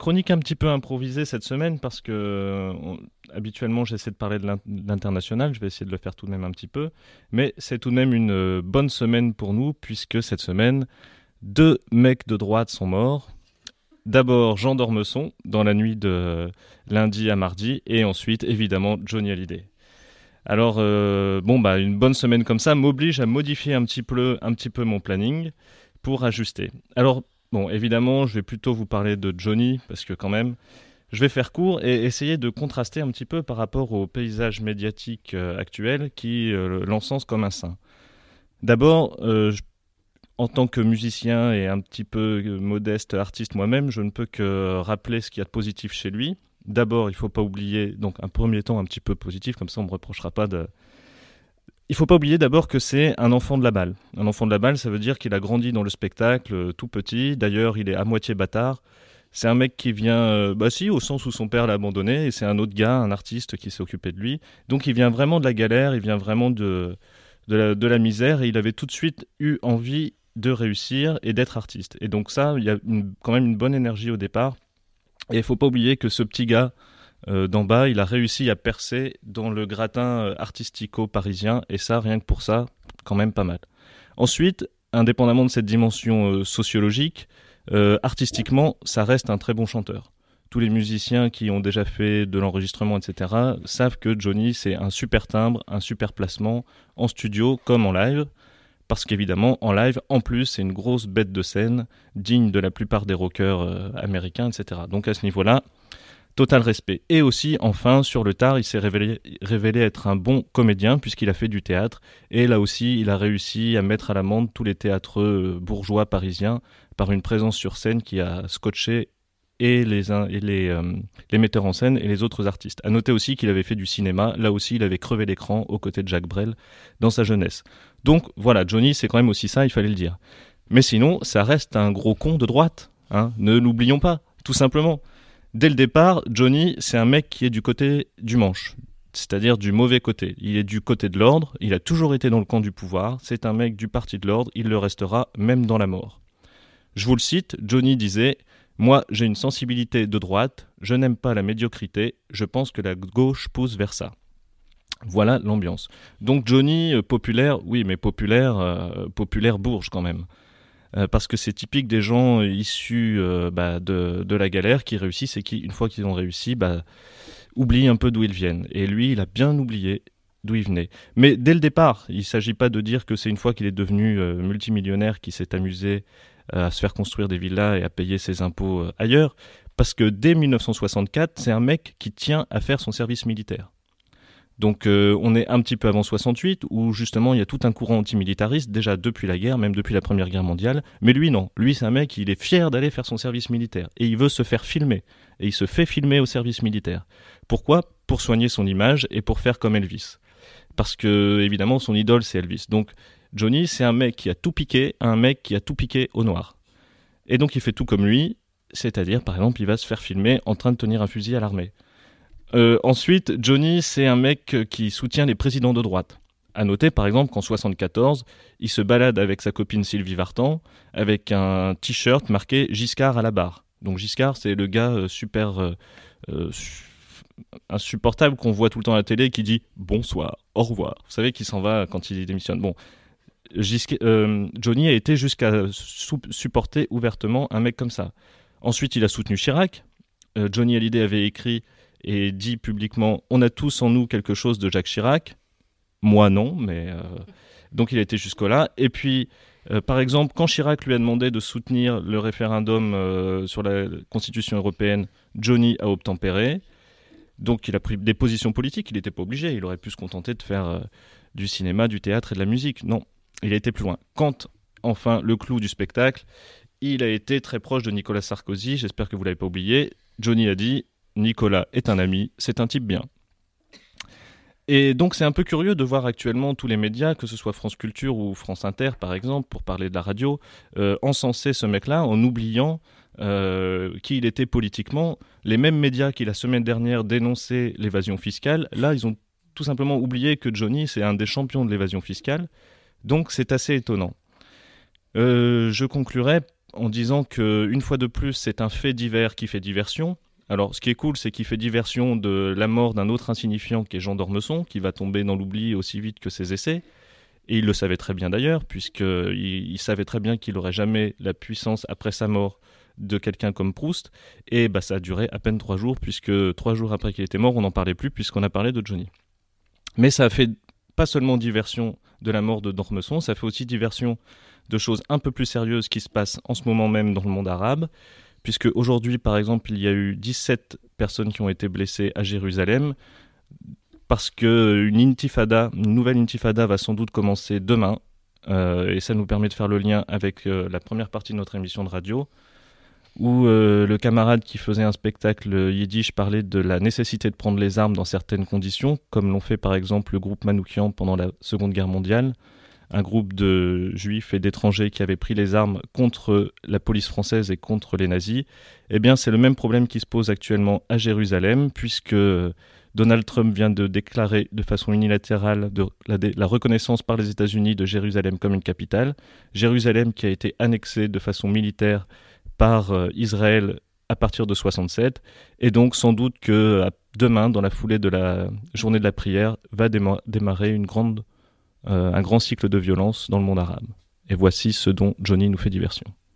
chronique un petit peu improvisée cette semaine parce que habituellement j'essaie de parler de l'international, je vais essayer de le faire tout de même un petit peu, mais c'est tout de même une bonne semaine pour nous puisque cette semaine, deux mecs de droite sont morts. D'abord Jean Dormesson dans la nuit de lundi à mardi et ensuite évidemment Johnny Hallyday. Alors euh, bon bah une bonne semaine comme ça m'oblige à modifier un petit peu un petit peu mon planning pour ajuster. Alors Bon, évidemment, je vais plutôt vous parler de Johnny, parce que quand même, je vais faire court et essayer de contraster un petit peu par rapport au paysage médiatique euh, actuel qui euh, l'encense comme un saint. D'abord, euh, en tant que musicien et un petit peu modeste artiste moi-même, je ne peux que rappeler ce qu'il y a de positif chez lui. D'abord, il ne faut pas oublier, donc un premier temps un petit peu positif, comme ça on ne me reprochera pas de, il faut pas oublier d'abord que c'est un enfant de la balle. Un enfant de la balle, ça veut dire qu'il a grandi dans le spectacle euh, tout petit. D'ailleurs, il est à moitié bâtard. C'est un mec qui vient, euh, bah si, au sens où son père l'a abandonné, et c'est un autre gars, un artiste qui s'est occupé de lui. Donc il vient vraiment de la galère, il vient vraiment de, de, la, misère, et il avait tout de suite eu envie de réussir et d'être artiste. Et donc ça, il y a quand même une bonne énergie au départ. Et il faut pas oublier que ce petit gars, euh, d'en bas, il a réussi à percer dans le gratin euh, artistico-parisien, et ça, rien que pour ça, quand même pas mal. Ensuite, indépendamment de cette dimension euh, sociologique, artistiquement, ça reste un très bon chanteur. Tous les musiciens qui ont déjà fait de l'enregistrement, etc., savent que Johnny, c'est un super timbre, un super placement, en studio comme en live, parce qu'évidemment, en live, en plus, c'est une grosse bête de scène, digne de la plupart des rockers américains, etc. Donc à ce niveau-là, total respect. Et aussi, enfin, sur le tard, il s'est révélé, être un bon comédien puisqu'il a fait du théâtre. Et là aussi, il a réussi à mettre à l'amende tous les théâtreux euh, bourgeois parisiens par une présence sur scène qui a scotché et les, et les, euh, les metteurs en scène et les autres artistes. À noter aussi qu'il avait fait du cinéma. Là aussi, il avait crevé l'écran aux côtés de Jacques Brel dans sa jeunesse. Donc voilà, Johnny, c'est quand même aussi ça, il fallait le dire. Mais sinon, ça reste un gros con de droite. Hein ne l'oublions pas, tout simplement. Dès le départ, Johnny, c'est un mec qui est du côté du manche, c'est-à-dire du mauvais côté. Il est du côté de l'ordre, il a toujours été dans le camp du pouvoir, c'est un mec du parti de l'ordre, il le restera même dans la mort. Je vous le cite, Johnny disait Moi, j'ai une sensibilité de droite, je n'aime pas la médiocrité, je pense que la gauche pousse vers ça. Voilà l'ambiance. Donc Johnny, euh, populaire, oui, mais populaire, euh, populaire bourge quand même. Euh, parce que c'est typique des gens issus euh, bah, de, la galère qui réussissent et qui, une fois qu'ils ont réussi, bah, oublient un peu d'où ils viennent. Et lui, il a bien oublié d'où il venait. Mais dès le départ, il ne s'agit pas de dire que c'est une fois qu'il est devenu euh, multimillionnaire qu'il s'est amusé à se faire construire des villas et à payer ses impôts ailleurs, parce que dès 1964, c'est un mec qui tient à faire son service militaire. Donc euh, on est un petit peu avant 68 où justement il y a tout un courant antimilitariste déjà depuis la guerre, même depuis la Première Guerre mondiale. Mais lui non, lui c'est un mec, il est fier d'aller faire son service militaire et il veut se faire filmer et il se fait filmer au service militaire. Pourquoi? Pour soigner son image et pour faire comme Elvis. Parce que évidemment son idole c'est Elvis. Donc Johnny c'est un mec qui a tout piqué, un mec qui a tout piqué au noir. Et donc il fait tout comme lui, c'est-à-dire par exemple il va se faire filmer en train de tenir un fusil à l'armée. Euh, ensuite, Johnny, c'est un mec qui soutient les présidents de droite. À noter, par exemple, qu'en 74, il se balade avec sa copine Sylvie Vartan avec un t-shirt marqué Giscard à la barre. Donc Giscard, c'est le gars euh, super euh, insupportable qu'on voit tout le temps à la télé qui dit bonsoir, au revoir. Vous savez qu'il s'en va quand il démissionne. Bon, Johnny a été jusqu'à supporter ouvertement un mec comme ça. Ensuite, il a soutenu Chirac. Johnny Hallyday avait écrit et dit publiquement On a tous en nous quelque chose de Jacques Chirac. Moi, non, mais. Euh, donc il a été jusque-là. Et puis, euh, par exemple, quand Chirac lui a demandé de soutenir le référendum euh, sur la Constitution européenne, Johnny a obtempéré. Donc il a pris des positions politiques, il n'était pas obligé, il aurait pu se contenter de faire du cinéma, du théâtre et de la musique. Non, il a été plus loin. Quand, enfin, le clou du spectacle, il a été très proche de Nicolas Sarkozy, j'espère que vous ne l'avez pas oublié. Johnny a dit Nicolas est un ami, c'est un type bien. Et donc c'est un peu curieux de voir actuellement tous les médias, que ce soit France Culture ou France Inter par exemple, pour parler de la radio, euh, encenser ce mec-là en oubliant euh, qui il était politiquement. Les mêmes médias qui la semaine dernière dénonçaient l'évasion fiscale, là ils ont tout simplement oublié que Johnny c'est un des champions de l'évasion fiscale. Donc c'est assez étonnant. Euh, je conclurai en disant que une fois de plus, c'est un fait divers qui fait diversion. Alors, ce qui est cool, c'est qu'il fait diversion de la mort d'un autre insignifiant qui est Jean d'Ormesson, qui va tomber dans l'oubli aussi vite que ses essais. Et il le savait très bien d'ailleurs, puisqu'il il savait très bien qu'il n'aurait jamais la puissance après sa mort de quelqu'un comme Proust. Et bah, ça a duré à peine trois jours, puisque trois jours après qu'il était mort, on n'en parlait plus, puisqu'on a parlé de Johnny. Mais ça a fait pas seulement diversion de la mort de Dormesson, ça fait aussi diversion de choses un peu plus sérieuses qui se passent en ce moment même dans le monde arabe, puisque aujourd'hui, par exemple, il y a eu 17 personnes qui ont été blessées à Jérusalem, parce qu'une intifada, une nouvelle intifada va sans doute commencer demain, euh, et ça nous permet de faire le lien avec euh, la première partie de notre émission de radio, où euh, le camarade qui faisait un spectacle yiddish parlait de la nécessité de prendre les armes dans certaines conditions, comme l'ont fait par exemple le groupe Manoukian pendant la Seconde Guerre mondiale, un groupe de juifs et d'étrangers qui avaient pris les armes contre la police française et contre les nazis, eh bien c'est le même problème qui se pose actuellement à Jérusalem, puisque Donald Trump vient de déclarer de façon unilatérale la, reconnaissance par les États-Unis de Jérusalem comme une capitale. Jérusalem qui a été annexée de façon militaire par euh, Israël à partir de 67, et donc sans doute que demain, dans la foulée de la journée de la prière, va démarrer une grande un grand cycle de violence dans le monde arabe. Et voici ce dont Johnny nous fait diversion.